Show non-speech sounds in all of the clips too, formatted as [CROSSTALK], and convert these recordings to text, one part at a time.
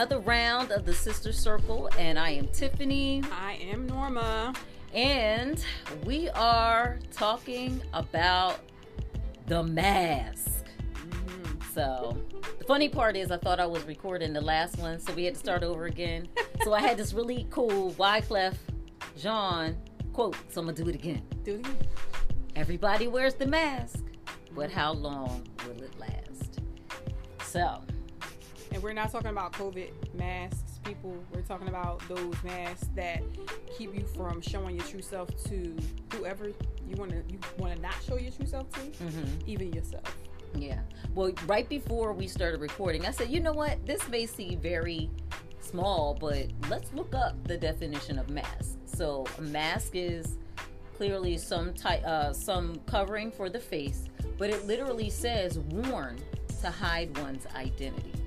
Another round of the SiStar Circle, and I am Tiffany. I am Norma. And we are talking about the mask. Mm-hmm. So, the funny part is, I thought I was recording the last one, so we had to start over again. [LAUGHS] so, I had this really cool Wyclef Jean quote, so I'm gonna do it again. Do it again. Everybody wears the mask, but how long will it last? So, and we're not talking about COVID masks, people. We're talking about those masks that keep you from showing your true self to whoever you want to you want to not show your true self to, mm-hmm. even yourself. Yeah. Well, right before we started recording, I said, you know what? This may seem very small, but let's look up the definition of mask. So, a mask is clearly some type, uh, some covering for the face, but it literally says worn to hide one's identity.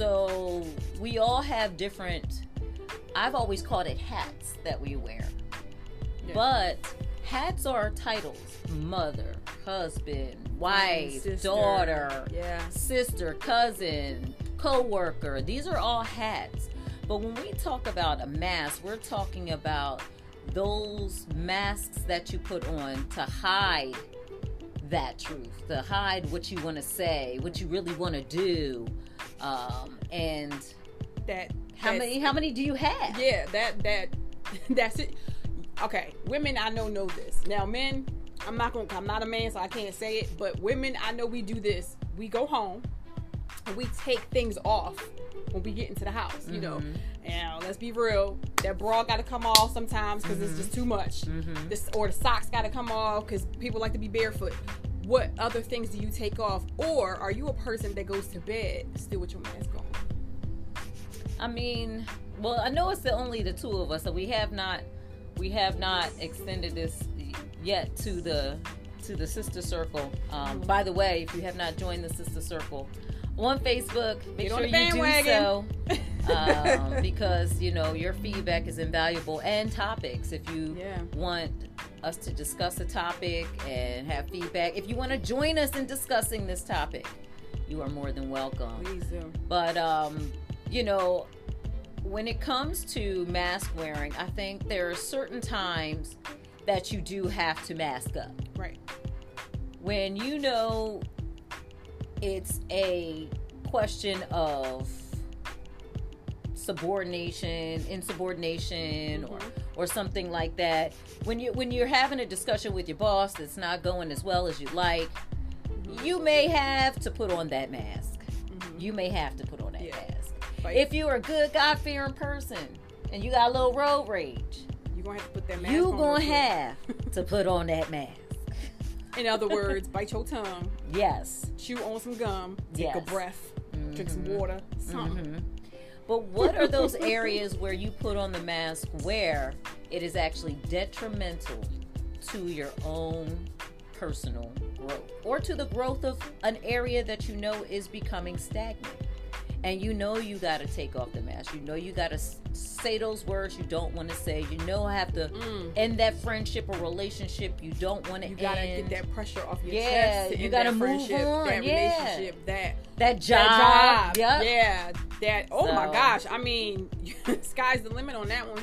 So we all have different. I've always called it hats that we wear, yeah. but hats are titles: mother, husband, wife, sister. daughter, yeah. sister, cousin, co-worker. These are all hats. But when we talk about a mask, we're talking about those masks that you put on to hide that truth, to hide what you want to say, what you really want to do, um, and that how many how many do you have? Yeah, that that [LAUGHS] that's it. Okay, women I know know this. Now men, I'm not gonna I'm not a man, so I can't say it. But women, I know we do this. We go home and we take things off when we get into the house. You mm-hmm. know, and let's be real, that bra got to come off sometimes because mm-hmm. it's just too much. Mm-hmm. This or the socks got to come off because people like to be barefoot what other things do you take off or are you a person that goes to bed still with your mask on I mean, well, I know it's the only the two of us, so we have not we have not extended this yet to the to the sister circle. Um. By the way, if you have not joined the sister circle on Facebook, make Get sure you do so. [LAUGHS] um, because you know your feedback is invaluable and topics. If you yeah. want us to discuss a topic and have feedback, if you want to join us in discussing this topic, you are more than welcome. Please do. But um, you know, when it comes to mask wearing, I think there are certain times that you do have to mask up. Right. When you know it's a question of subordination, insubordination, mm-hmm. or or something like that. When you when you're having a discussion with your boss that's not going as well as you'd like, mm-hmm. you may have to put on that mask. Mm-hmm. You may have to put on that yeah. mask. If you're a good God fearing person and you got a little road rage, you're gonna have to put that mask. You're gonna have to put on that mask. In other words, bite your tongue. Yes. Chew on some gum. Take yes. a breath. Mm-hmm. Drink some mm-hmm. water. Something. Mm-hmm. But what are those areas where you put on the mask where it is actually detrimental to your own personal growth or to the growth of an area that you know is becoming stagnant? And you know you got to take off the mask. You know you got to say those words you don't want to say. You know I have to mm. end that friendship or relationship you don't want to end. You got to get that pressure off your yeah, chest. you got to move on. That yeah. relationship, that that job, that job. Yep. yeah, that. Oh so. my gosh! I mean, [LAUGHS] sky's the limit on that one.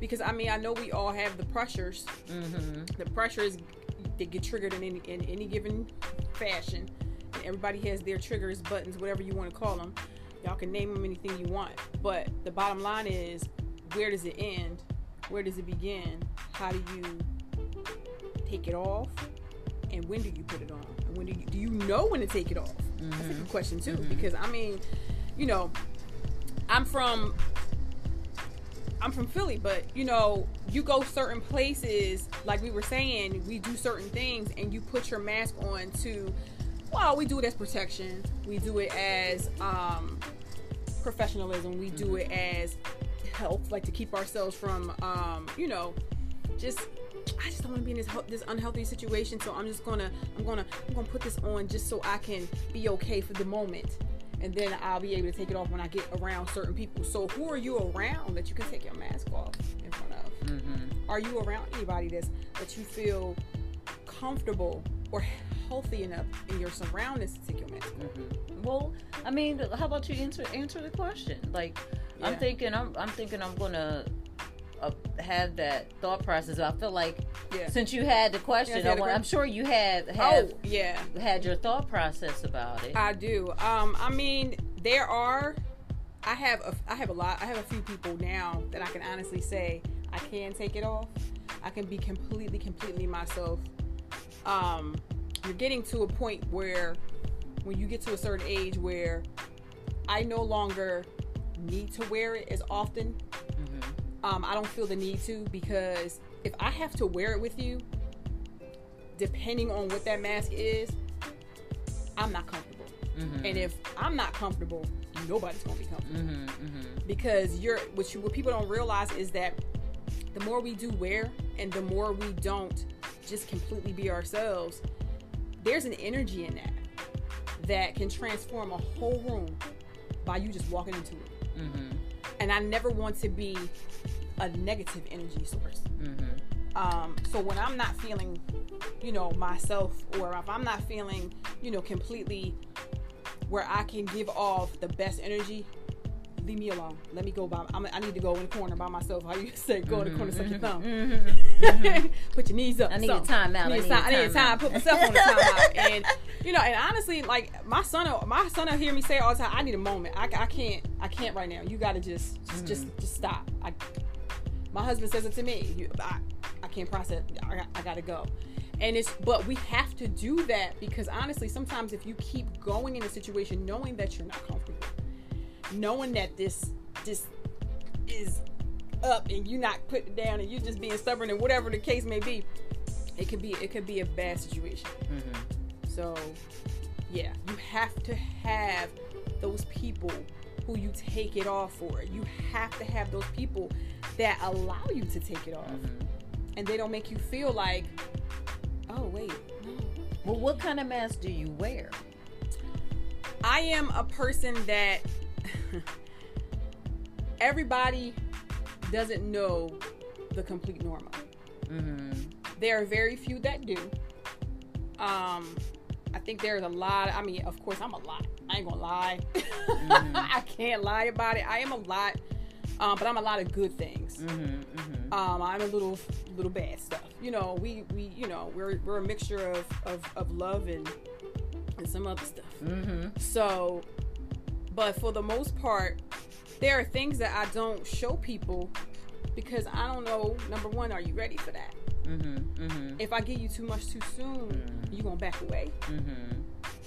Because I mean, I know we all have the pressures. Mm-hmm. The pressures they get triggered in any in any given fashion. And everybody has their triggers, buttons, whatever you want to call them. Y'all can name them anything you want. But the bottom line is where does it end? Where does it begin? How do you take it off? And when do you put it on? And when do you do you know when to take it off? Mm-hmm. That's a good mm-hmm. question too. Mm-hmm. Because I mean, you know, I'm from I'm from Philly, but you know, you go certain places, like we were saying, we do certain things and you put your mask on to well, we do it as protection. We do it as um, professionalism. We do it as health, like to keep ourselves from, um, you know, just. I just don't want to be in this this unhealthy situation, so I'm just gonna I'm gonna I'm gonna put this on just so I can be okay for the moment, and then I'll be able to take it off when I get around certain people. So who are you around that you can take your mask off in front of? Mm-hmm. Are you around anybody that's that you feel comfortable or healthy enough in your surroundings to take your off. Mm-hmm. Well, I mean, how about you answer answer the question? Like, yeah. I'm thinking, I'm I'm thinking, I'm gonna uh, have that thought process. I feel like yeah. since you had the question, yeah, I, am sure you had have, oh, yeah had your thought process about it. I do. Um, I mean, there are. I have a, I have a lot. I have a few people now that I can honestly say I can take it off. I can be completely, completely myself. Um, you're getting to a point where, when you get to a certain age, where I no longer need to wear it as often um, I don't feel the need to because if I have to wear it with you, depending on what that mask is, I'm not comfortable. Mm-hmm. And if I'm not comfortable, nobody's gonna be comfortable. Mm-hmm, mm-hmm. Because you're what, you, what people don't realize is that the more we do wear and the more we don't just completely be ourselves, there's an energy in that that can transform a whole room by you just walking into it. Mm-hmm. And I never want to be a negative energy source. Mm-hmm. Um, so when I'm not feeling, you know, myself, or if I'm not feeling, you know, completely where I can give off the best energy, leave me alone. Let me go by. I'm, i need to go in the corner by myself. How you [LAUGHS] say, go in the corner, suck your thumb. Mm-hmm. mm-hmm. [LAUGHS] Put your knees up. I need a time out. I need, I need, time. Put myself on the time out. [LAUGHS] And you know, and honestly, like my son, my son, will hear me say all the time. I need a moment. I, I can't. I can't right now. You got to just, just, mm-hmm. just, just stop. I, my husband says it to me. You, I, I can't process. I, I gotta go. And it's, but we have to do that because honestly, sometimes if you keep going in a situation knowing that you're not comfortable, knowing that this, this is up and you're not putting it down and you're just being stubborn and whatever the case may be, it could be, it could be a bad situation. Mm-hmm. So, yeah, you have to have those people who you take it off for. You have to have those people that allow you to take it off. Mm-hmm. And they don't make you feel like, oh, wait. Well, what kind of mask do you wear? I am a person that [LAUGHS] everybody doesn't know the complete normal. Mm-hmm. There are very few that do. Um, I think there's a lot. I mean, of course, I'm a lot. I ain't gonna lie. Mm-hmm. [LAUGHS] I can't lie about it. I am a lot, um, but I'm a lot of good things. Mm-hmm, mm-hmm. Um, I'm a little, little bad stuff. You know, we, we, you know, we're we're a mixture of of, of love and and some other stuff. Mm-hmm. So, but for the most part, there are things that I don't show people because I don't know. Number one, are you ready for that? Mm-hmm, mm-hmm. If I give you too much too soon, mm-hmm. you gonna back away. Mm-hmm.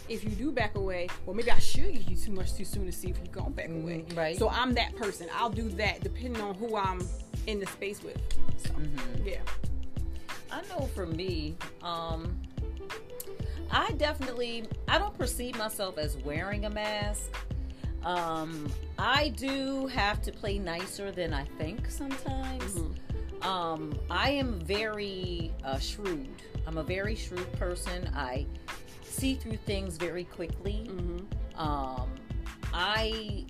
If you do back away, well, maybe I should give you too much too soon to see if you gonna back mm-hmm, away. Right. So I'm that person. I'll do that depending on who I'm in the space with. So mm-hmm. yeah. I know for me, um, I definitely I don't perceive myself as wearing a mask. Um, I do have to play nicer than I think sometimes. Mm-hmm. Um, I am very uh, shrewd. I'm a very shrewd person. I see through things very quickly. Mm-hmm. Um, I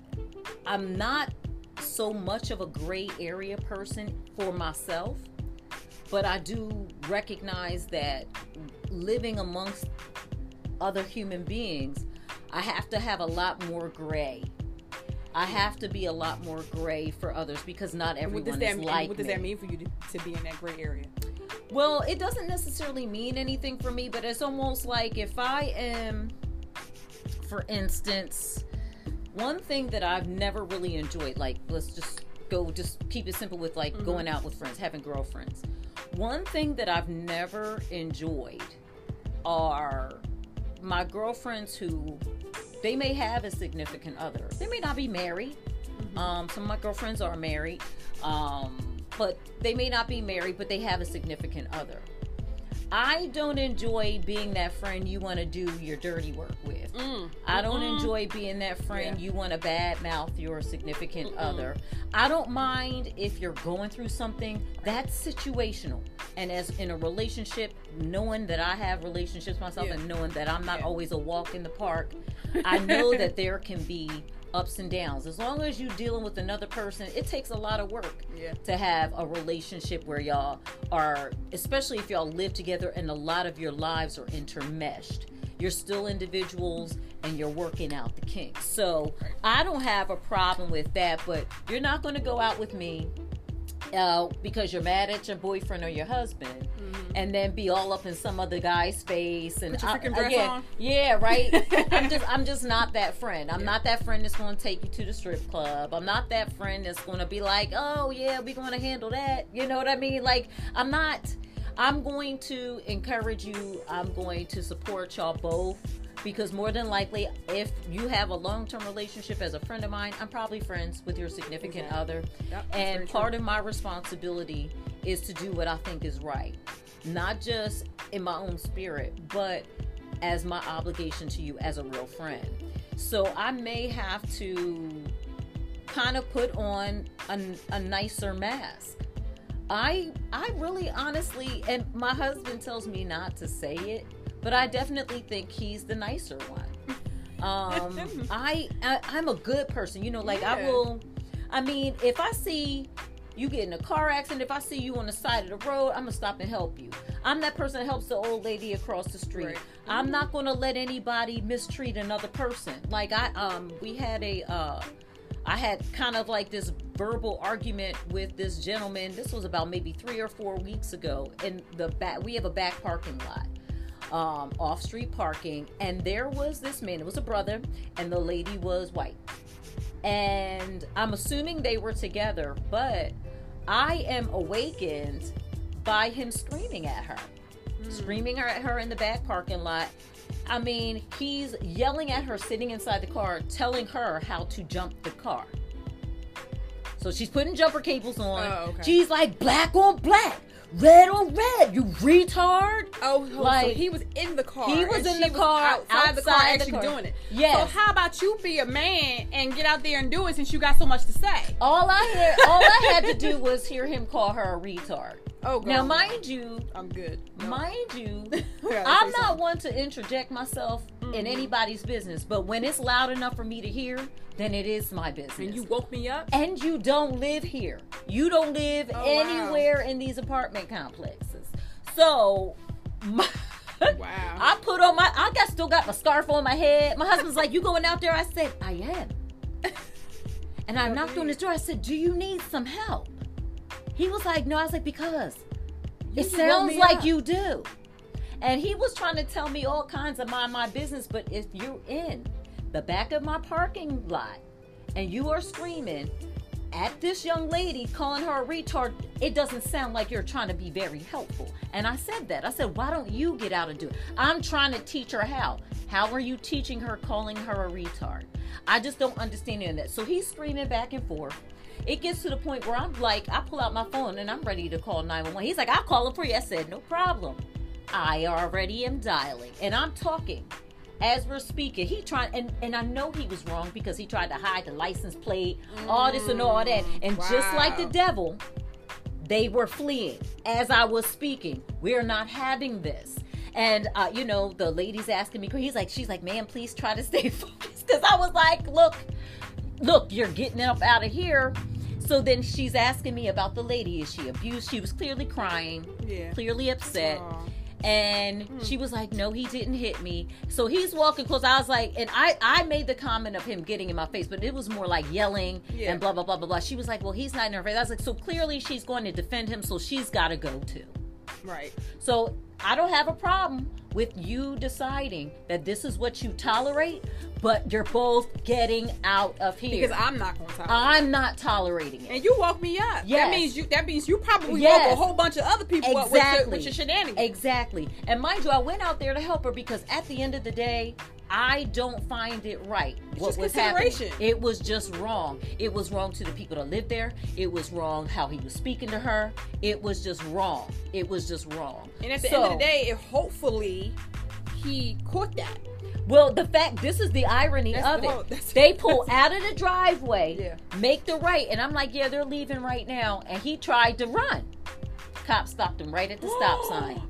I'm not so much of a gray area person for myself, but I do recognize that living amongst other human beings, I have to have a lot more gray I have to be a lot more gray for others because not everyone what does that, is like What does me. that mean for you to, to be in that gray area? Well, it doesn't necessarily mean anything for me, but it's almost like if I am, for instance, one thing that I've never really enjoyed, like let's just go, just keep it simple with like mm-hmm. going out with friends, having girlfriends. One thing that I've never enjoyed are my girlfriends who they may have a significant other. They may not be married. Mm-hmm. Um, some of my girlfriends are married, um, but they may not be married, but they have a significant other. I don't enjoy being that friend you want to do your dirty work with. Mm. I don't mm enjoy being that friend yeah. you want to badmouth your significant Mm-mm. other. I don't mind if you're going through something that's situational. And as in a relationship, knowing that I have relationships myself yeah. and knowing that I'm not yeah. always a walk in the park, [LAUGHS] I know that there can be ups and downs. As long as you're dealing with another person, it takes a lot of work yeah. to have a relationship where y'all are, especially if y'all live together and a lot of your lives are intermeshed. You're still individuals and you're working out the kinks. So I don't have a problem with that, but you're not going to go out with me uh, because you're mad at your boyfriend or your husband, mm-hmm. and then be all up in some other guy's face and Put your freaking dress yeah, on. yeah, right. [LAUGHS] I'm just I'm just not that friend. I'm yeah. not that friend that's going to take you to the strip club. I'm not that friend that's going to be like, oh yeah, we're going to handle that. You know what I mean? Like I'm not. I'm going to encourage you. I'm going to support y'all both because more than likely if you have a long-term relationship as a friend of mine i'm probably friends with your significant exactly. other yep, and part true. of my responsibility is to do what i think is right not just in my own spirit but as my obligation to you as a real friend so i may have to kind of put on a, a nicer mask I I really honestly and my husband tells me not to say it but I definitely think he's the nicer one. [LAUGHS] Um, I, I am a good person, you know. Like yeah. I will. I mean, if I see you get in a car accident, if I see you on the side of the road, I'm gonna stop and help you. I'm that person that helps the old lady across the street. Right. I'm not gonna let anybody mistreat another person. Like I um we had a uh I had kind of like this verbal argument with this gentleman. This was about maybe three or four weeks ago. In the back, we have a back parking lot um, off street parking, and there was this man, it was a brother, and the lady was white. And I'm assuming they were together, but I am awakened by him screaming at her, mm. screaming at her in the back parking lot. I mean, he's yelling at her sitting inside the car, telling her how to jump the car. So she's putting jumper cables on. Oh, okay. She's like, black on black red on red, you retard. Oh, like so he was in the car. He was in the car outside, outside, the car actually the car. doing it. Yeah. So how about you be a man and get out there and do it since you got so much to say? All I hear, all I had to do was hear him call her a retard. Oh, now mind you, I'm good. No. Mind you, [LAUGHS] I'm not something. one to interject myself mm-hmm. in anybody's business, but when it's loud enough for me to hear, then it is my business. And you woke me up. And you don't live here. You don't live oh, anywhere wow. in these apartment complexes. So, [LAUGHS] my, wow. I put on my. I got still got my scarf on my head. My husband's like, "You going out there?" I said, "I am." [LAUGHS] and I knocked on his door. I said, "Do you need some help?" He was like, no. I was like, because you it sounds like up. you do. And he was trying to tell me all kinds of mind my business. But if you're in the back of my parking lot and you are screaming at this young lady, calling her a retard, it doesn't sound like you're trying to be very helpful. And I said that. I said, why don't you get out and do it? I'm trying to teach her how. How are you teaching her calling her a retard? I just don't understand any of that. So he's screaming back and forth it gets to the point where I'm like, I pull out my phone and I'm ready to call 911. He's like, I'll call him for you. I said, no problem. I already am dialing and I'm talking as we're speaking. He tried, and, and I know he was wrong because he tried to hide the license plate, mm, all this and all that. And wow. just like the devil, they were fleeing as I was speaking. We're not having this. And uh, you know, the lady's asking me, he's like, she's like, man, please try to stay [LAUGHS] focused. Because I was like, look, look, you're getting up out of here. So then she's asking me about the lady. Is she abused? She was clearly crying, yeah. clearly upset. Aww. And hmm. she was like, "No, he didn't hit me." So he's walking close. I was like, and I I made the comment of him getting in my face, but it was more like yelling yeah. and blah blah blah blah blah. She was like, "Well, he's not in her face." I was like, "So clearly she's going to defend him, so she's got to go too." Right. So I don't have a problem with you deciding that this is what you tolerate, but you're both getting out of here. Because I'm not going to tolerate. I'm not tolerating it. And you woke me up. Yes. That means you. That means you probably yes. woke a whole bunch of other people exactly. up with your, with your shenanigans. Exactly. And mind you, I went out there to help her because at the end of the day, I don't find it right. It's what was happening? It was just wrong. It was wrong to the people that lived there. It was wrong how he was speaking to her. It was just wrong. It was just wrong. And at the so, end of the day, if hopefully he caught that. Well, the fact this is the irony that's of the whole, it. They [LAUGHS] pull out of the driveway, yeah. make the right, and I'm like, yeah, they're leaving right now. And he tried to run. Cop stopped him right at the stop [GASPS] sign.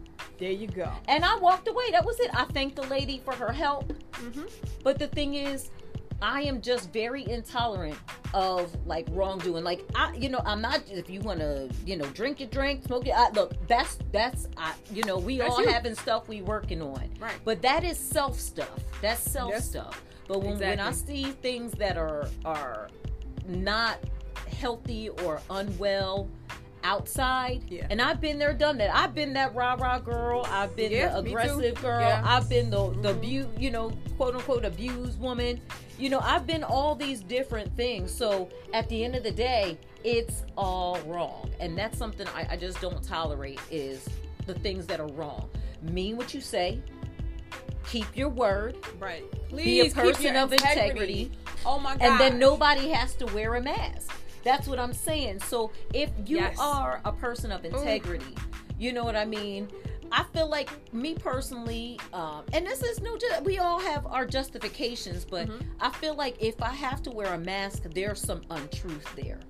There you go. And I walked away. That was it. I thanked the lady for her help. Mm-hmm. But the thing is, I am just very intolerant of like wrongdoing. Like I, you know, I'm not. If you want to, you know, drink your drink, smoke it. I, look, that's that's. I, you know, we That's all you. having stuff we working on. Right. But that is self stuff. That's self Yes. stuff. But when, when I see things that are are not healthy or unwell outside Yeah. and I've been there done that I've been that rah rah girl I've been Yeah, the aggressive girl Yeah. I've been the the Mhm. abu- you know quote unquote abused woman you know I've been all these different things so at the end of the day it's all wrong and that's something I, I just don't tolerate is the things that are wrong mean what you say keep your word Right. Please be a person your of integrity Oh my god. and then nobody has to wear a mask. That's what I'm saying. So if you Yes. are a person of integrity, you know what I mean. I feel like me personally, um, and this is no, ju- we all have our justifications, but Mhm. I feel like if I have to wear a mask, there's some untruth there.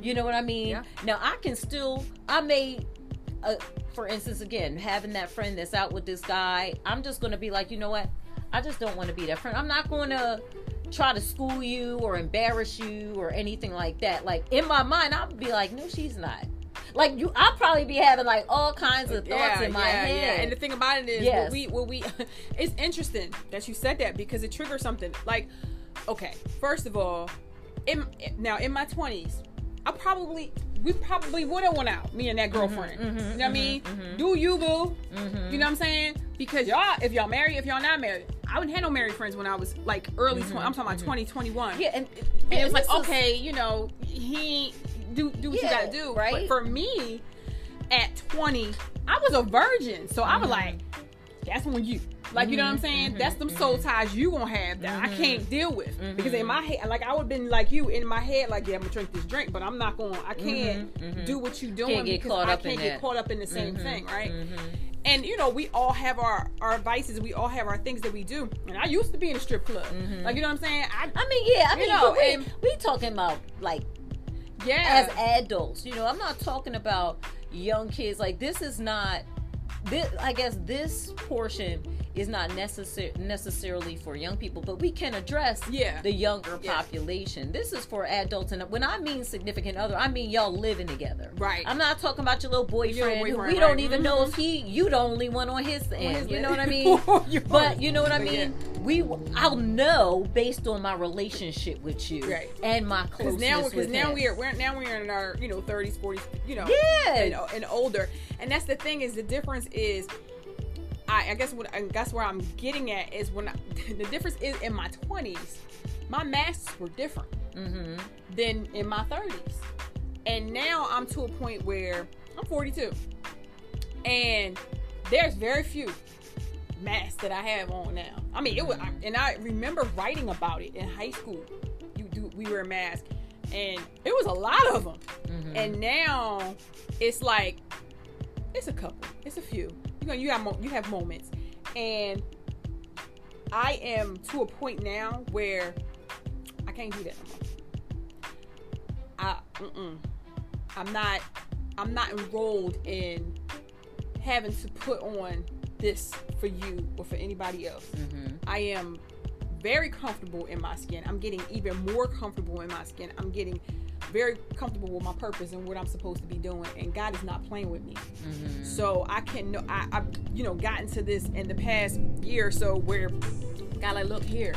You know what I mean? Yeah. Now I can still, I may, uh, for instance, again, having that friend that's out with this guy, I'm just going to be like, you know what? I just don't want to be that friend. I'm not going to try to school you or embarrass you or anything like that. Like in my mind, I'll be like, no, she's not. Like you, I'll probably be having like all kinds of thoughts in my head. And the thing about it is, Yes. what we, what we, [LAUGHS] it's interesting that you said that because it triggers something. Like, okay, first of all, in now in my twenties, I probably, we probably would have went out, me and that girlfriend. mhm, you know what I mean? mhm. Do you boo? Mhm. You know what I'm saying? Because y'all, if y'all married, if y'all not married, I wouldn't have no married friends when I was like early. 20, I'm talking about 20, 21. Mm-hmm. yeah, and, And it was like, is- okay, you know, he do do what Yeah, you gotta do. right? But for me, at 20, I was a virgin, so I was Mhm. like, that's on you. Like you know what I'm Mhm, saying? mhm, That's them soul ties you gonna have that I can't deal with because in my head, like I would have been like you in my head, like yeah, I'm gonna drink this drink, but I'm not gonna, I can't do what you're doing Can't get because caught I up in can't get that. caught up in the same thing, right? And you know, we all have our our vices. We all have our things that we do. And I used to be in a strip club. Mhm. Like you know what I'm saying? I, I mean, yeah, I mean, know, we, and- we talking about like yeah. as adults. You know, I'm not talking about young kids. Like this is not. This, I guess this portion is not necessar- necessarily for young people, but we can address Yeah. the younger Yeah. population. This is for adults, and when I mean significant other, I mean y'all living together. Right. I'm not talking about your little boyfriend, who boyfriend, we don't even know Mhm. if he, you the only one on his end. his [LAUGHS] you know what I mean? But you know what I mean. We, I'll know based on my relationship with you Right. and my closeness now, because now we're, we're now we're in our you know 30s, 40s, you know, Yeah. and, and older. And that's the thing is the difference is, I, I guess what I guess where I'm getting at is when I, [LAUGHS] the difference is in my 20s, my masks were different Mm-hmm. than in my 30s, and now I'm to a point where I'm 42, and there's very few masks that I have on now. I mean, it was, I- and I remember writing about it in high school. You do, we wear masks, and it was a lot of them. Mm-hmm. And now it's like it's a couple, it's a few. You know, you have mo- you have moments, and I am to a point now where I can't do that. I, mm-mm. I'm not, I'm not enrolled in having to put on this for you or for anybody else. Mm-hmm. I am very comfortable in my skin. I'm getting even more comfortable in my skin. I'm getting very comfortable with my purpose and what I'm supposed to be doing. And God is not playing with me. Mm-hmm. So I can know I, I've you know gotten to this in the past year or so where God like look here.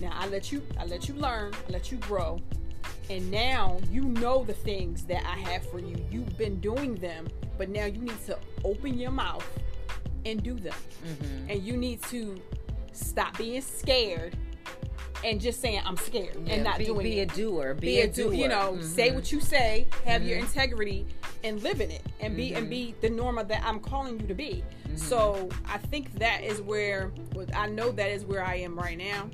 Now I let you I let you learn, I let you grow. And now you know the things that I have for you. You've been doing them, but now you need to open your mouth and do them Mm-hmm. and you need to stop being scared and just saying I'm scared and not be, doing be it. a doer. Be, be a a do, doer. you know, Mhm. say what you say, have your Mhm. integrity, and live in it, and be Mm-hmm. and be the norma that I'm calling you to be. So I think that is where I know that is where I am right now,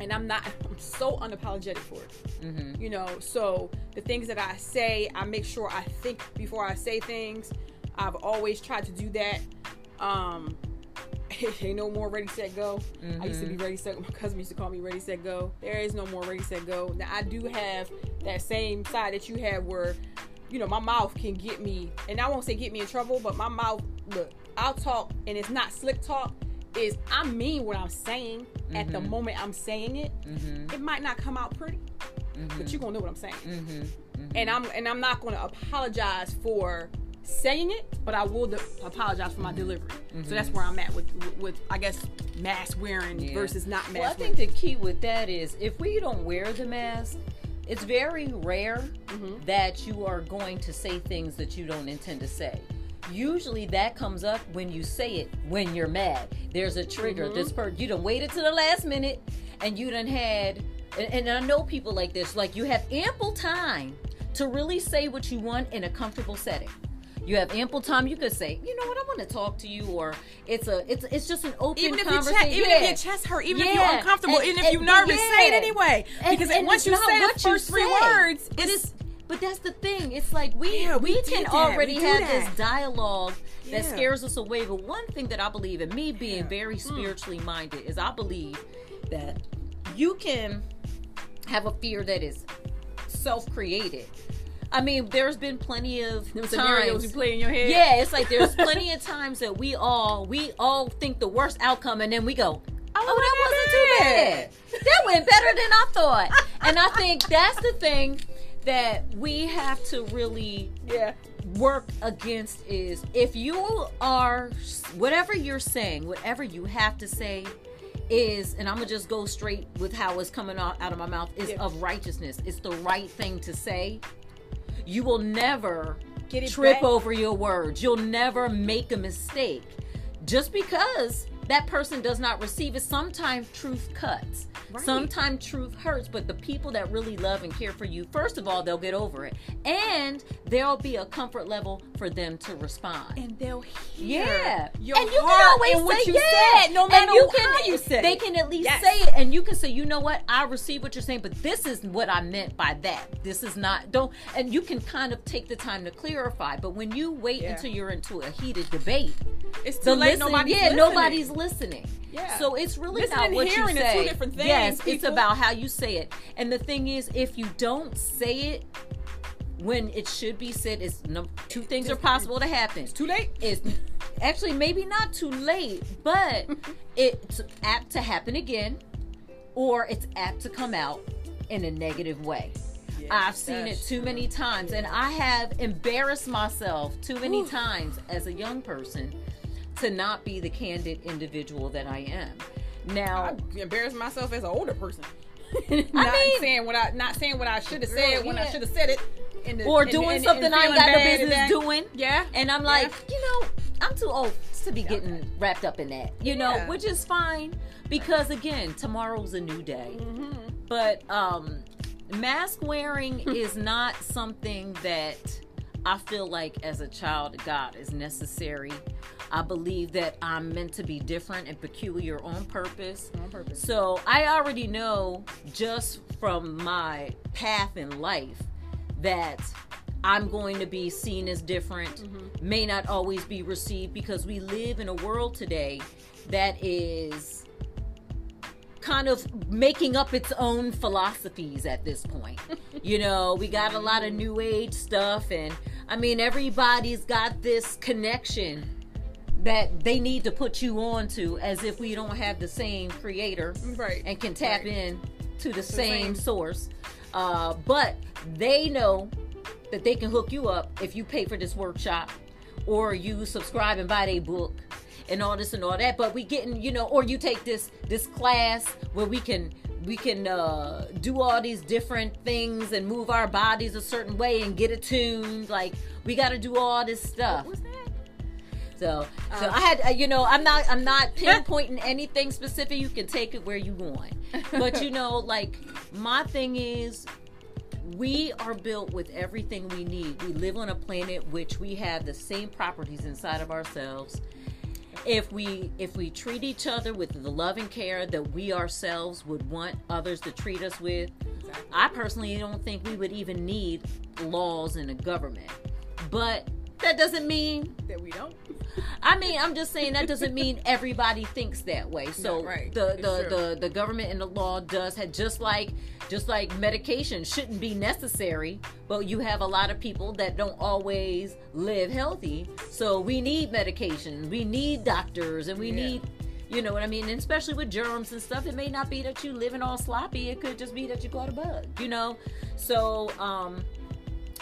and I'm not. I'm so unapologetic for it Mhm. you know so the things that i say i make sure i think before i say things i've always tried to do that um [LAUGHS] ain't no more ready set go i used to be ready set my cousin used to call me ready set go there is no more ready set go now i do have that same side that you have where you know my mouth can get me and i won't say get me in trouble but my mouth look i'll talk and it's not slick talk is I mean what I'm saying mm-hmm. at the mm-hmm. moment I'm saying it. Mm-hmm. It might not come out pretty, mm-hmm. but you're gonna know what I'm saying. Mm-hmm. Mm-hmm. And I'm and I'm not gonna apologize for saying it, but I will de- apologize for my delivery. So that's where I'm at with, with, with I guess mask wearing yeah. versus not mask. Well, I think the key with that is if we don't wear the mask, it's very rare mm-hmm. that you are going to say things that you don't intend to say. Usually that comes up when you say it when you're mad. There's a trigger. Mm-hmm. This person you don't waited to the last minute and you done had and, and I know people like this, like you have ample time to really say what you want in a comfortable setting. You have ample time. You could say, you know what, I want to talk to you, or it's a, it's, it's just an open even if conversation. Your chest, even yeah. if your chest hurt, even yeah. if you're uncomfortable, and, even if you're nervous, yeah. say it anyway. Because and, once you say the first three words, it is. But that's the thing. It's like we yeah, we, we can already we have that. this dialogue that scares us away. But one thing that I believe, in me being very hmm. spiritually minded, is I believe that you can have a fear that is self-created I mean, there's been plenty of scenarios you play in your head. Yeah, it's like there's [LAUGHS] plenty of times that we all we all think the worst outcome, and then we go, "Oh, oh that wasn't too bad. that went better than I thought." and I think that's the thing that we have to really yeah work against is if you are whatever you're saying, whatever you have to say is, and I'm gonna just go straight with how it's coming out, out of my mouth, is yeah. of righteousness. It's the right thing to say you will never trip back. over your words. You'll never make a mistake. Just because that person does not receive it, sometimes truth cuts. Right. Sometimes truth hurts, but the people that really love and care for you, first of all, they'll get over it. And there'll be a comfort level for them to respond. And they'll hear yeah. your and you can always say what you yeah. said, no matter you can, how you say They can at least yes. say it, and you can say, you know what, I receive what you're saying, but this is what I meant by that. This is not, don't, and you can kind of take the time to clarify. But when you wait yeah. until you're into a heated debate, it's too late. Listen, nobody's yeah, listening. nobody's listening. Yeah. So it's really Listening not what you say. Two different things, yes, people. it's about how you say it. And the thing is, if you don't say it when it should be said, is no, two things are possible to happen. It's too late. It's [LAUGHS] actually maybe not too late, but it's apt to happen again, or it's apt to come out in a negative way. I've seen it too true. many times, and I have embarrassed myself too many Ooh. times as a young person to not be the candid individual that I am. Now, I embarrass myself as an older person. [LAUGHS] not I mean, saying what I not saying what I should have said when I should have said it. The, or doing something I ain't got no business doing. Yeah. And I'm like, yeah. you know, I'm too old to be getting wrapped up in that. You know, yeah. which is fine because again, tomorrow's a new day. Mm-hmm. But um mask wearing [LAUGHS] is not something that I feel like as a child God is necessary. I believe that I'm meant to be different and peculiar on purpose. On purpose. So I already know just from my path in life that I'm going to be seen as different, mm-hmm. may not always be received because we live in a world today that is kind of making up its own philosophies at this point. [LAUGHS] you know, we got a lot of new age stuff and I mean, everybody's got this connection that they need to put you on to as if we don't have the same creator right. and can tap right. in to the, same, same, source. Uh, but they know that they can hook you up if you pay for this workshop or you subscribe and buy a book and all this and all that but we getting you know or you take this this class where we can we can uh, do all these different things and move our bodies a certain way and get attuned. Like we got to do all this stuff. So, so um, I had, uh, you know, I'm not, I'm not [LAUGHS] pinpointing anything specific. You can take it where you want, but you know, like my thing is, we are built with everything we need. We live on a planet which we have the same properties inside of ourselves if we if we treat each other with the love and care that we ourselves would want others to treat us with exactly. i personally don't think we would even need laws in a government but that doesn't mean that we don't I mean, I'm just saying that doesn't mean everybody thinks that way. So right. the the, the the government and the law does have just like just like medication shouldn't be necessary, but you have a lot of people that don't always live healthy. So we need medication, we need doctors, and we yeah. need You know what I mean? And especially with germs and stuff, it may not be that you living all sloppy. It could just be that you got a bug, you know? So, um,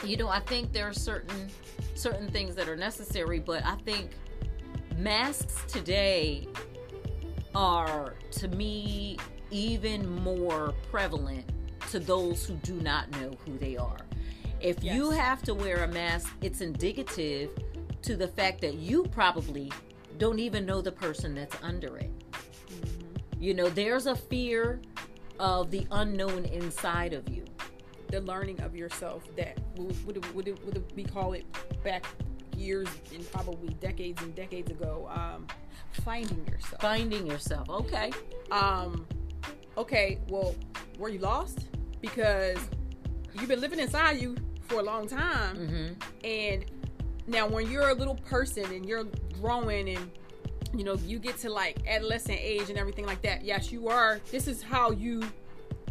you know, I think there are certain certain things that are necessary, but I think masks today are to me even more prevalent to those who do not know who they are. If yes. you have to wear a mask, it's indicative to the fact that you probably don't even know the person that's under it. Mm-hmm. You know, there's a fear of the unknown inside of you. The learning of yourself that would, would, would, would we call it back years and probably decades and decades ago um, finding yourself finding yourself okay um okay well were you lost because you've been living inside you for a long time mm-hmm. and now when you're a little person and you're growing and you know you get to like adolescent age and everything like that yes you are this is how you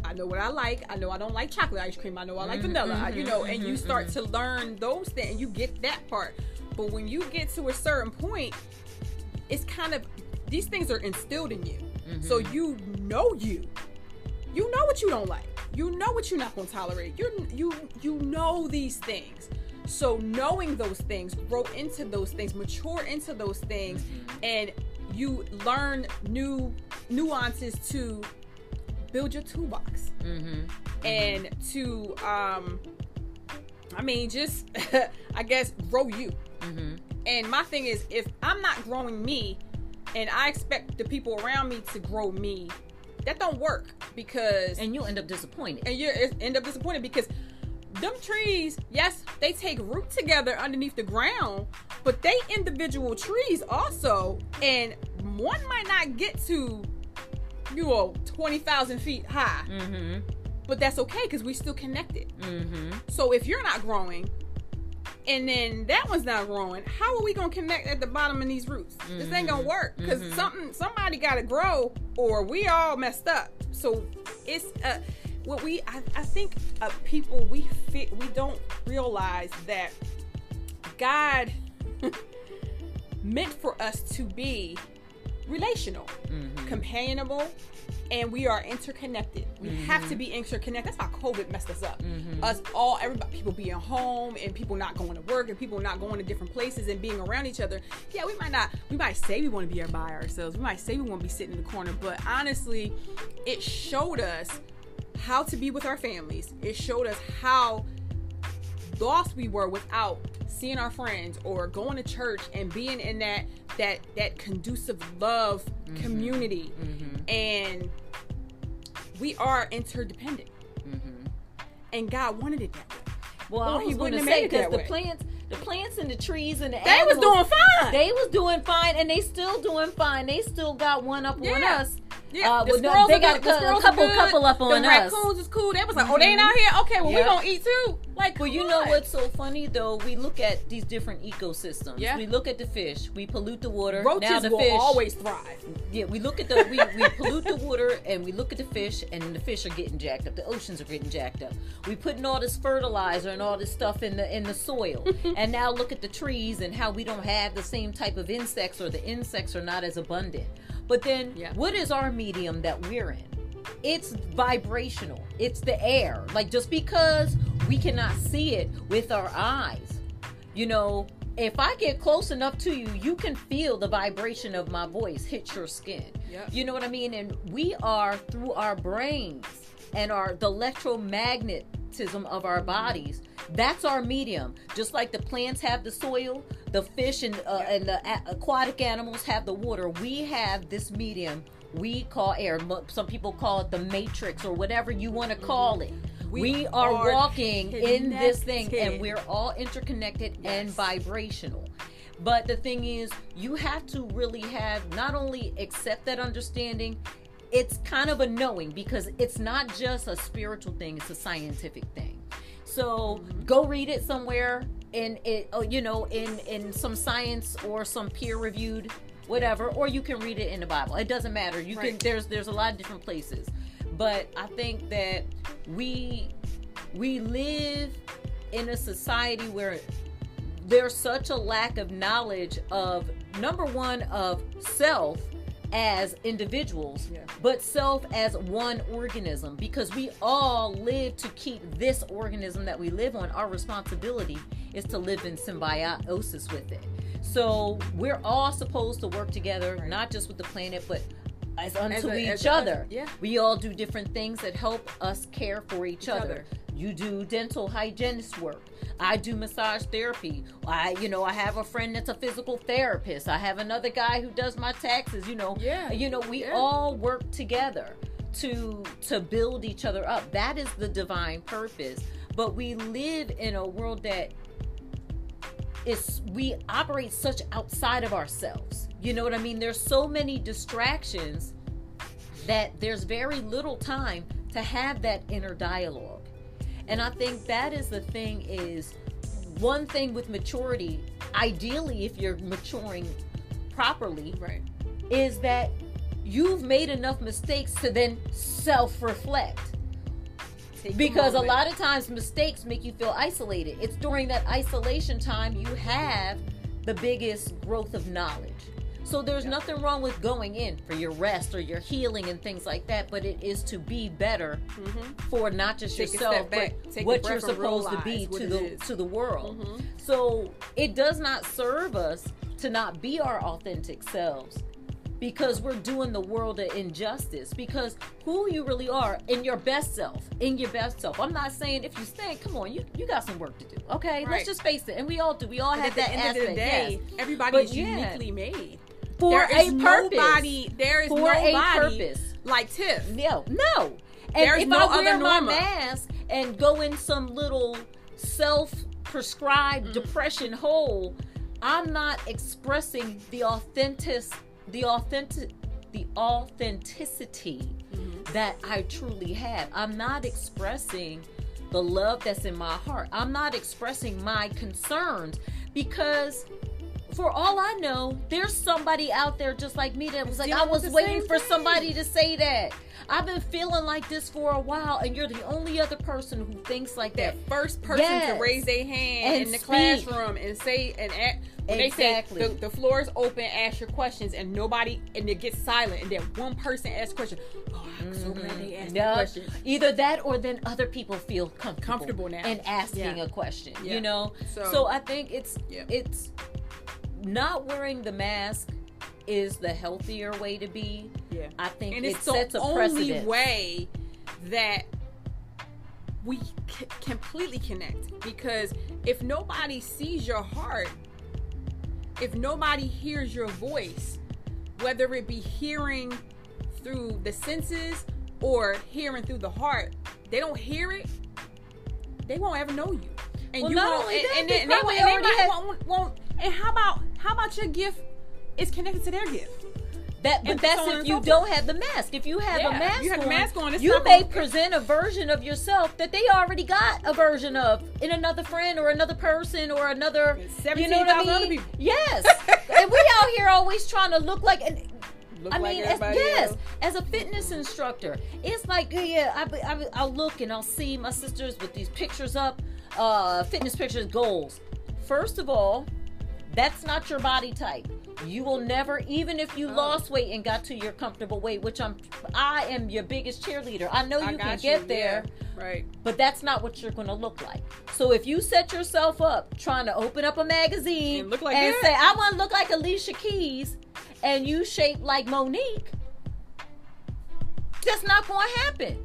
I know what I like. I know I don't like chocolate ice cream. I know I like mm-hmm, vanilla. Mm-hmm, you know, and you mm-hmm, start mm-hmm. to learn those things. And you get that part. But when you get to a certain point, it's kind of these things are instilled in you. Mm-hmm. So you know you. You know what you don't like. You know what you're not going to tolerate. You you you know these things. So knowing those things, grow into those things, mature into those things, mm-hmm. and you learn new nuances to build your toolbox mm-hmm. and to um i mean just [LAUGHS] i guess grow you mm-hmm. and my thing is if i'm not growing me and i expect the people around me to grow me that don't work because and you'll end up disappointed and you end up disappointed because them trees, yes, they take root together underneath the ground, but they individual trees also, and one might not get to, you know, twenty thousand feet high. Mm-hmm. But that's okay because we still connected. Mm-hmm. So if you're not growing, and then that one's not growing, how are we gonna connect at the bottom of these roots? Mm-hmm. This ain't gonna mm-hmm. work because mm-hmm. something somebody got to grow, or we all messed up. So it's uh, what we I, I think uh, people we fit we don't realize that God [LAUGHS] meant for us to be relational, mm-hmm. companionable, and we are interconnected. We mm-hmm. have to be interconnected. That's how COVID messed us up. Mm-hmm. Us all, everybody, people being home and people not going to work and people not going to different places and being around each other. Yeah, we might not, we might say we want to be by ourselves. We might say we want to be sitting in the corner, but honestly, it showed us how to be with our families. It showed us how lost we were without seeing our friends or going to church and being in that that that conducive love mm-hmm. community mm-hmm. and we are interdependent mm-hmm. and god wanted it that way well he wouldn't have made it that the way. plants the plants and the trees and the they animals, was doing fine they was doing fine and they still doing fine they still got one up yeah. on us yeah, uh, the squirrels they got a, a couple, couple up on the us. The raccoons is cool. They was like, oh, they ain't out here. Okay, well, yep. we gonna eat too. Like, well, you know what's so funny though? We look at these different ecosystems. Yeah. We look at the fish. We pollute the water. Roaches now the will fish always thrive. Yeah, we look at the we, we pollute the water and we look at the fish and the fish are getting jacked up. The oceans are getting jacked up. We putting all this fertilizer and all this stuff in the in the soil. [LAUGHS] and now look at the trees and how we don't have the same type of insects or the insects are not as abundant. But then, yeah. what is our medium that we're in? It's vibrational. It's the air. Like just because we cannot see it with our eyes, you know, if I get close enough to you, you can feel the vibration of my voice hit your skin. Yep. You know what I mean? And we are through our brains and our the electromagnetism of our bodies. That's our medium. Just like the plants have the soil, the fish and uh, and the aquatic animals have the water. We have this medium we call air. Some people call it the matrix or whatever you want to call it. We, we are, are, walking connected. in this thing and we're all interconnected yes. and vibrational. But the thing is, you have to really have not only accept that understanding, it's kind of a knowing because it's not just a spiritual thing, it's a scientific thing. So mm-hmm. go read it somewhere in it, oh, you know, in in some science or some peer reviewed whatever, or you can read it in the Bible. It doesn't matter. You right. can. There's there's a lot of different places, but I think that we we live in a society where there's such a lack of knowledge of number one of self as individuals, Yeah. but self as one organism because we all live to keep this organism that we live on. Our responsibility is to live in symbiosis with it. So we're all supposed to work together, Right. not just with the planet, but as unto a- each as a- other. yeah. We all do different things that help us care for each, Each other. other. You do dental hygienist work. I do massage therapy. I, you know, I have a friend that's a physical therapist. I have another guy who does my taxes. You know, Yeah. You know, we Yeah. all work together to to build each other up. That is the divine purpose. But we live in a world that is we operate such outside of ourselves. You know what I mean? There's so many distractions that there's very little time to have that inner dialogue. And I think that is the thing is one thing with maturity, ideally if you're maturing properly, Right. is that you've made enough mistakes to then self-reflect because a moment. lot of times mistakes make you feel isolated. It's during that isolation time you have the biggest growth of knowledge. So there's Yeah. nothing wrong with going in for your rest or your healing and things like that, but it is to be better Mhm. for not just Take yourself, but what you're supposed to be to the is. to the world. Mhm. So it does not serve us to not be our authentic selves because we're doing the world an injustice. Because who you really are in your best self, in your best self. I'm not saying if you stink, come on, you, you got some work to do. Okay, let's just face it. And we all do. We all have at the that end aspect. of the day, yes. everybody But is yeah. uniquely made. For there a is purpose. nobody. There is For nobody a purpose. like Tiff. No, no. And There's if no I other wear my mask and go in some little self-prescribed Mm. depression hole, I'm not expressing the authentic, the authentic, the authenticity Mm-hmm. that I truly have. I'm not expressing the love that's in my heart. I'm not expressing my concerns because for all I know, there's somebody out there just like me that was like, I was waiting for thing. somebody to say that. I've been feeling like this for a while, and you're the only other person who thinks like that. That first person Yes. to raise their hand And in the speak. classroom and say and act, when Exactly. they say the, the floor is open, ask your questions, and nobody and it gets silent, and then one person asks a question. Oh, I'm so glad they asked mm-hmm. Yeah. the question. Either that or then other people feel comfortable, Comfortable now. and asking Yeah. a question. Yeah. You know? So- So, I think it's Yeah. it's not wearing the mask is the healthier way to be. Yeah. I think and it it's the a only precedent. way that we c- completely connect because if nobody sees your heart if nobody hears your voice whether it be hearing through the senses or hearing through the heart they don't hear it they won't ever know you. And Well, you not won't only and, that, and, they then- and they, won't- and they might won't, won't and how about how about your gift is connected to their gift That, but and that's so if you so don't have the mask. If you have Yeah, a mask, you have on, mask on, you may gonna- present a version of yourself that they already got a version of in another friend or another person or another. And You know I 17,000 other people. Yes, [LAUGHS] and we out here always trying to look like. I like mean, as, yes, else. as a fitness instructor, it's like yeah, I, I, I'll look and I'll see my sisters with these pictures up, uh, fitness pictures, goals. First of all, that's not your body type. You will never, even if you Oh. lost weight and got to your comfortable weight, which I'm, I am your biggest cheerleader. I know I you can get you, there, yeah, right but that's not what you're going to look like. So if you set yourself up trying to open up a magazine And look like and say, I want to look like Alicia Keys, and you shape like Mo'Nique, that's not going to happen.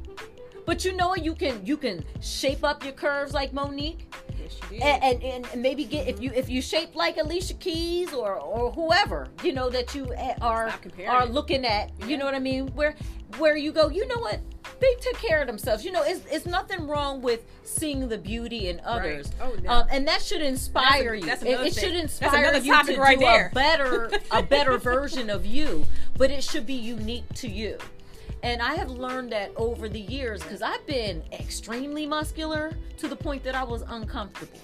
But you know what? You can you can shape up your curves like Mo'Nique yes you did. And, and and maybe get if you if you shape like Alicia Keys or or whoever you know that you eh, are are looking at you know what I mean? Where where you go you know what? They took care of themselves. You know it's, it's nothing wrong with seeing the beauty in others. Oh, no. um, and that should inspire you. that's it, it should. That's inspire you to right do there. a better a better [LAUGHS] version of you but it should be unique to you and I have learned that over the years because I've been extremely muscular to the point that I was uncomfortable.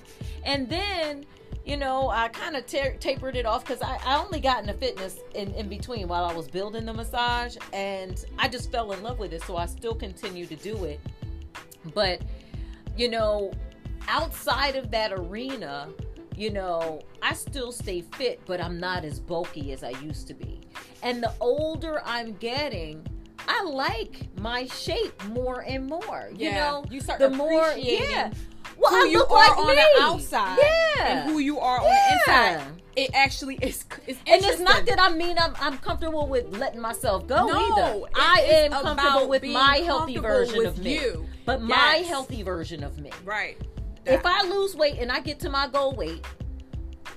And then, you know, I kind of ta- tapered it off because I, I only got into fitness in, in between while I was building the massage. And I just fell in love with it. So I still continue to do it. But, you know, outside of that arena, you know, I still stay fit, but I'm not as bulky as I used to be. And the older I'm getting, I like my shape more and more. You Yeah. know, You start the more yeah. Well, who I you look are like on me. the outside yeah, and who you are on the inside. It actually is. It's And it's not that I mean I'm, I'm comfortable with letting myself go No, either. I am comfortable with my healthy version of me. you. But my healthy version of me. right. If I lose weight and I get to my goal weight,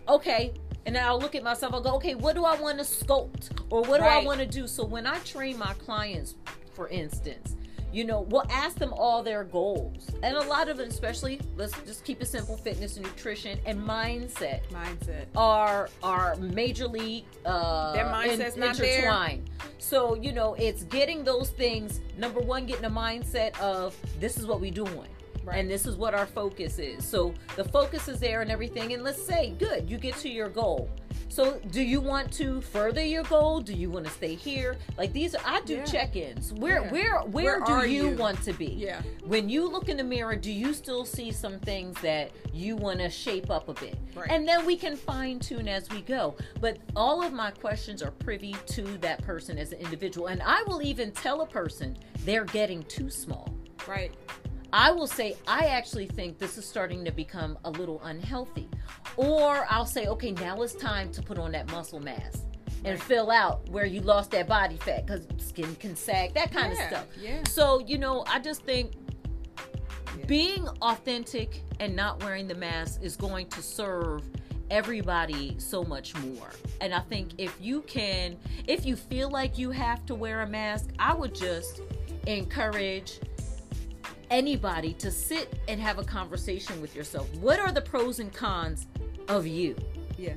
okay, and then I'll look at myself, I'll go, okay, what do I want to sculpt? Or what do I want to do? So when I train my clients, for instance, you know, we'll ask them all their goals. And a lot of it, especially, let's just keep it simple fitness and nutrition and mindset mindset. are are majorly uh Their mindset's in- not there. So, you know, it's getting those things, number one, getting a mindset of this is what we're doing. Right. And this is what our focus is. So the focus is there and everything. And let's say, good, you get to your goal. So do you want to further your goal? Do you want to stay here? Like these are I do Yeah. check-ins. Where Yeah. where where, Where do you, you? want to be? Yeah. When you look in the mirror, do you still see some things that you want to shape up a bit? Right. And then we can fine tune as we go. But all of my questions are privy to that person as an individual. And I will even tell a person they're getting too small. Right. I will say, I actually think this is starting to become a little unhealthy. Or I'll say, okay, now it's time to put on that muscle mass and fill out where you lost that body fat because skin can sag, that kind Yeah, of stuff. yeah. So, you know, I just think Yeah. being authentic and not wearing the mask is going to serve everybody so much more. And I think if you can, if you feel like you have to wear a mask, I would just encourage anybody to sit and have a conversation with yourself. What are the pros and cons of you? Yeah.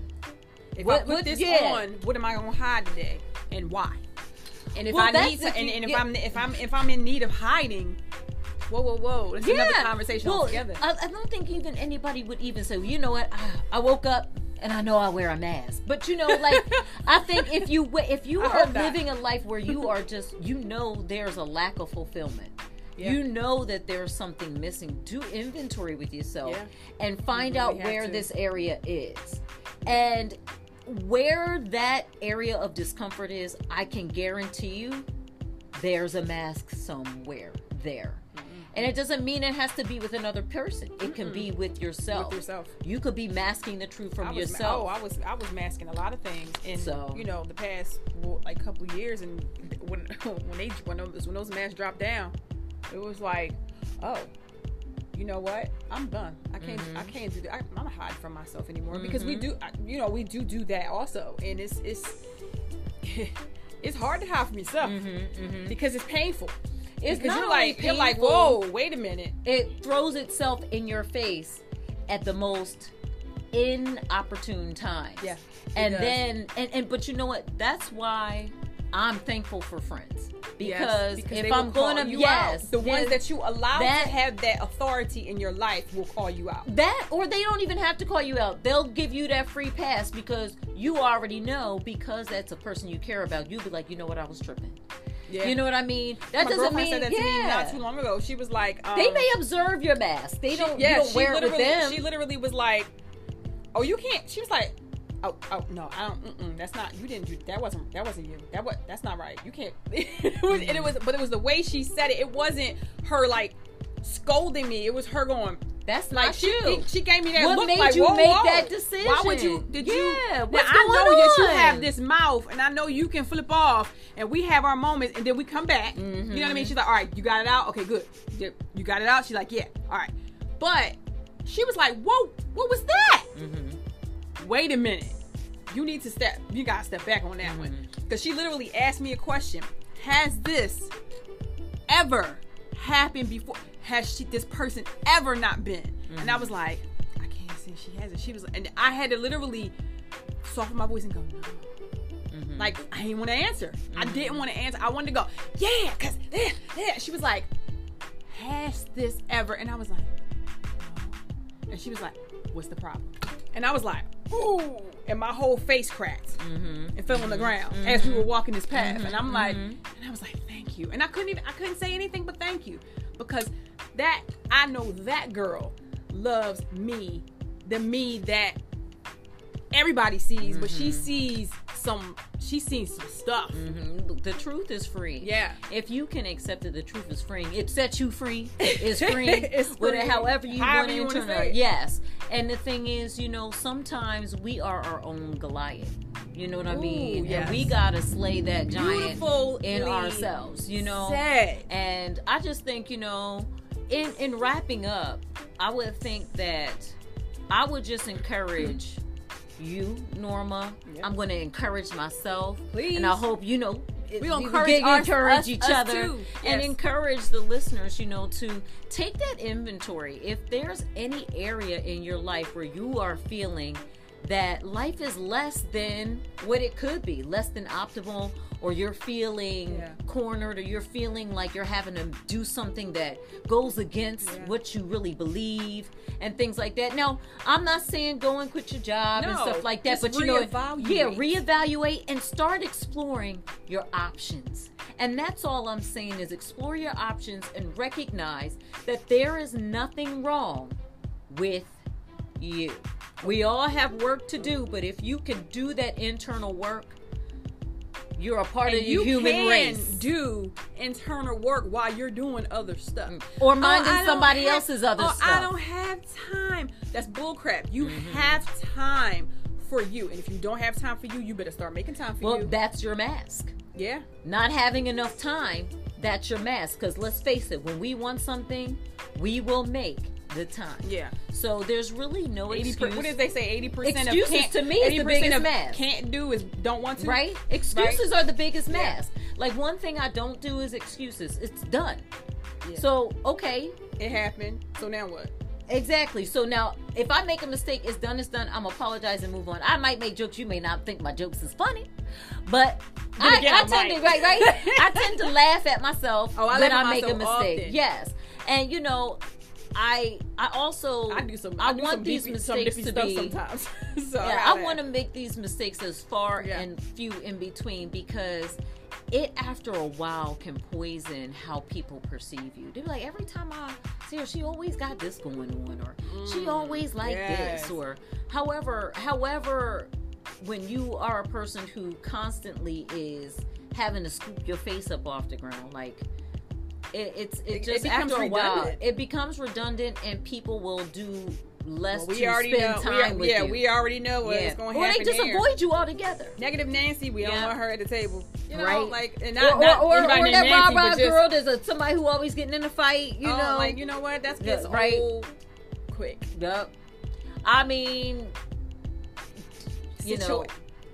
If What- I put what- this yeah. on, what am I gonna hide today, and why? And if Well, I need to, and, and if yeah. I'm if I'm if I'm in need of hiding, whoa, whoa, whoa, that's another conversation well, altogether. I, I don't think even anybody would even say, well, you know what, I, I woke up and I know I wear a mask. But you know, like [LAUGHS] I think if you if you I are living a life where you are just you know there's a lack of fulfillment. Yeah. You know that there's something missing. Do inventory with yourself Yeah. and find out where to. this area is. And where that area of discomfort is, I can guarantee you there's a mask somewhere there. And it doesn't mean it has to be with another person. It can be with yourself. With yourself. You could be masking the truth from was, yourself. Oh, I was I was masking a lot of things, and So- you know the past well, like couple years, and when [LAUGHS] when they when those when those masks dropped down, it was like, oh, you know what? I'm done. I can't Mm-hmm. I can't do that. I, I'm not hide from myself anymore because we do you know we do do that also, and it's it's [LAUGHS] it's hard to hide from yourself because it's painful. Mm-hmm, It's because not like you're like whoa wait a minute It throws itself in your face at the most inopportune times. Yeah, And does. then and, and but you know what? That's why I'm thankful for friends. Yes, Because, because if I'm going to yes, out. the ones that you allow that- to have that authority in your life will call you out. That or they don't even have to call you out. They'll give you that free pass because you already know because that's a person you care about. You'll be like, you know what, I was tripping. Yeah. You know what I mean? That my doesn't girlfriend mean said that yeah. to me not too long ago. She was like, um, They may observe your mask. They don't. yeah, you don't she wear it with them. she literally was like, "Oh, you can't." She was like, "Oh, oh no, I don't. That's not. You didn't do. That wasn't. That wasn't you. That what? That's not right. You can't." [LAUGHS] it was, and it was, but it was the way she said it. It wasn't her like scolding me. It was her going. That's Like not she, you. she gave me that What look made like, you whoa, make whoa. that decision? Why would you? Did Yeah, you? what's now I know going that you have this mouth, and I know you can flip off, and we have our moments, and then we come back. You know what Mm-hmm. I mean? She's like, "All right, you got it out. Okay, good. You you got it out." She's like, "Yeah, all right." But she was like, "Whoa, what was that?" Mm-hmm. Wait a minute. You need to step. You gotta step back on that one Mm-hmm. because she literally asked me a question. Has this ever happened before? Has she this person ever not been? And Mm-hmm. I was like, I can't say she hasn't. She was, and I had to literally soften my voice and go, no. Mm-hmm. Like I didn't want to answer. I didn't want to answer. I wanted to go, yeah, cause yeah, yeah. She was like, has this ever? And I was like, no. And she was like, what's the problem? And I was like, ooh, and my whole face cracked Mm-hmm. and fell on the ground as we were walking this path. And I'm like, and I was like, thank you. And I couldn't even, I couldn't say anything but thank you because that I know that girl loves me, the me that everybody sees, mm-hmm. but she mm-hmm. sees some. She sees some stuff. Mm-hmm. The truth is free. Yeah. If you can accept that the truth is free, it sets you free. It's [LAUGHS] free. it's free. however you want to internal. Yes. And the thing is, you know, sometimes we are our own Goliath. You know what I mean? yes. And we gotta slay that giant in ourselves. You know. Said. And I just think, you know, in in wrapping up, I would think that I would just encourage you, Norma. Yep. I'm going to encourage myself, please, and I hope you know we encourage, our, encourage us, each us other and encourage the listeners, you know, to take that inventory. If there's any area in your life where you are feeling that life is less than what it could be, less than optimal, or you're feeling yeah. cornered, or you're feeling like you're having to do something that goes against yeah. what you really believe, and things like that. Now, I'm not saying go and quit your job no, and stuff like that, but you know, yeah, reevaluate and start exploring your options. And that's all I'm saying is explore your options and recognize that there is nothing wrong with you. We all have work to do, but if you can do that internal work, you're a part and of the you human can race. Do internal work while you're doing other stuff, mm. or minding oh, somebody have, else's other oh, stuff. I don't have time. That's bullcrap. You mm-hmm. have time for you, and if you don't have time for you, you better start making time for well, you. Well, that's your mask. Yeah. Not having enough time, that's your mask. Because let's face it, when we want something, we will make the time. Yeah. So there's really no 80 excuse. what did they say? Eighty percent of excuses to me is the biggest mask. Can't do is don't want to. Right. Excuses right? are the biggest yeah. mask. Like one thing I don't do is excuses. It's done. Yeah. So okay. It happened. So now what? Exactly. So now, if I make a mistake, it's done. It's done. I'm apologize and move on. I might make jokes. You may not think my jokes is funny, but I, again, I, I tend to right, right. [LAUGHS] I tend to laugh at myself oh, I when I make a mistake. Often. Yes, and you know, I I also I do some I, I do want some these mistakes to be sometimes. [LAUGHS] so yeah, I, I want to make these mistakes as far yeah. and few in between because it after a while can poison how people perceive you. They're like every time I see her, she always got this going on, or mm, she always like yes. this, or however however when you are a person who constantly is having to scoop your face up off the ground, like it, it's it, it just it after a redundant. while it becomes redundant and people will do less well, we to already spend know, time we, with yeah, you. we already know what's yeah. going to happen. Or they just there. avoid you altogether. Negative Nancy, we yeah. don't want her at the table. You know, right? Like, and not, or, not or, or, or that Nancy, rah girl. There's a, somebody who always getting in a fight. You oh, know, like you know what? That's gets yeah, right. old quick. Yep. I mean, you know,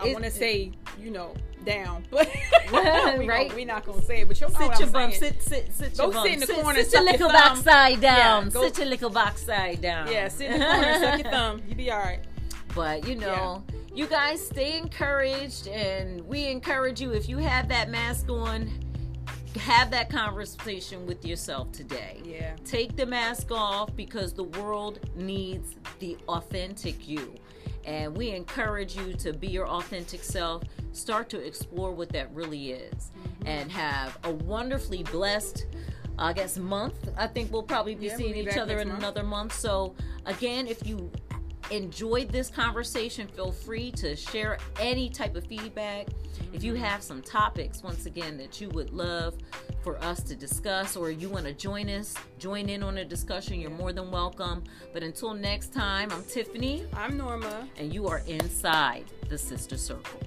I want to say, you know, down, [LAUGHS] but we right? We're not gonna say it, but you'll sit your bum, sit, sit, sit go your sit in the sit, corner, sit your little backside down. Yeah, go, sit your little backside down. Yeah, sit in the corner, suck your thumb. You be all right. [LAUGHS] But you know, yeah. you guys stay encouraged, and we encourage you if you have that mask on. Have that conversation with yourself today. Yeah. Take the mask off because the world needs the authentic you. And we encourage you to be your authentic self. Start to explore what that really is. Mm-hmm. And have a wonderfully blessed, I guess, month. I think we'll probably be yeah, seeing we'll each other in month. another month. So, again, if you enjoyed this conversation, feel free to share any type of feedback. If you mm-hmm. have some topics, once again, that you would love for us to discuss, or you want to join us, join in on a discussion, you're more than welcome. But until next time, I'm Tiffany. I'm Norma. And you are inside the SiStar Circle.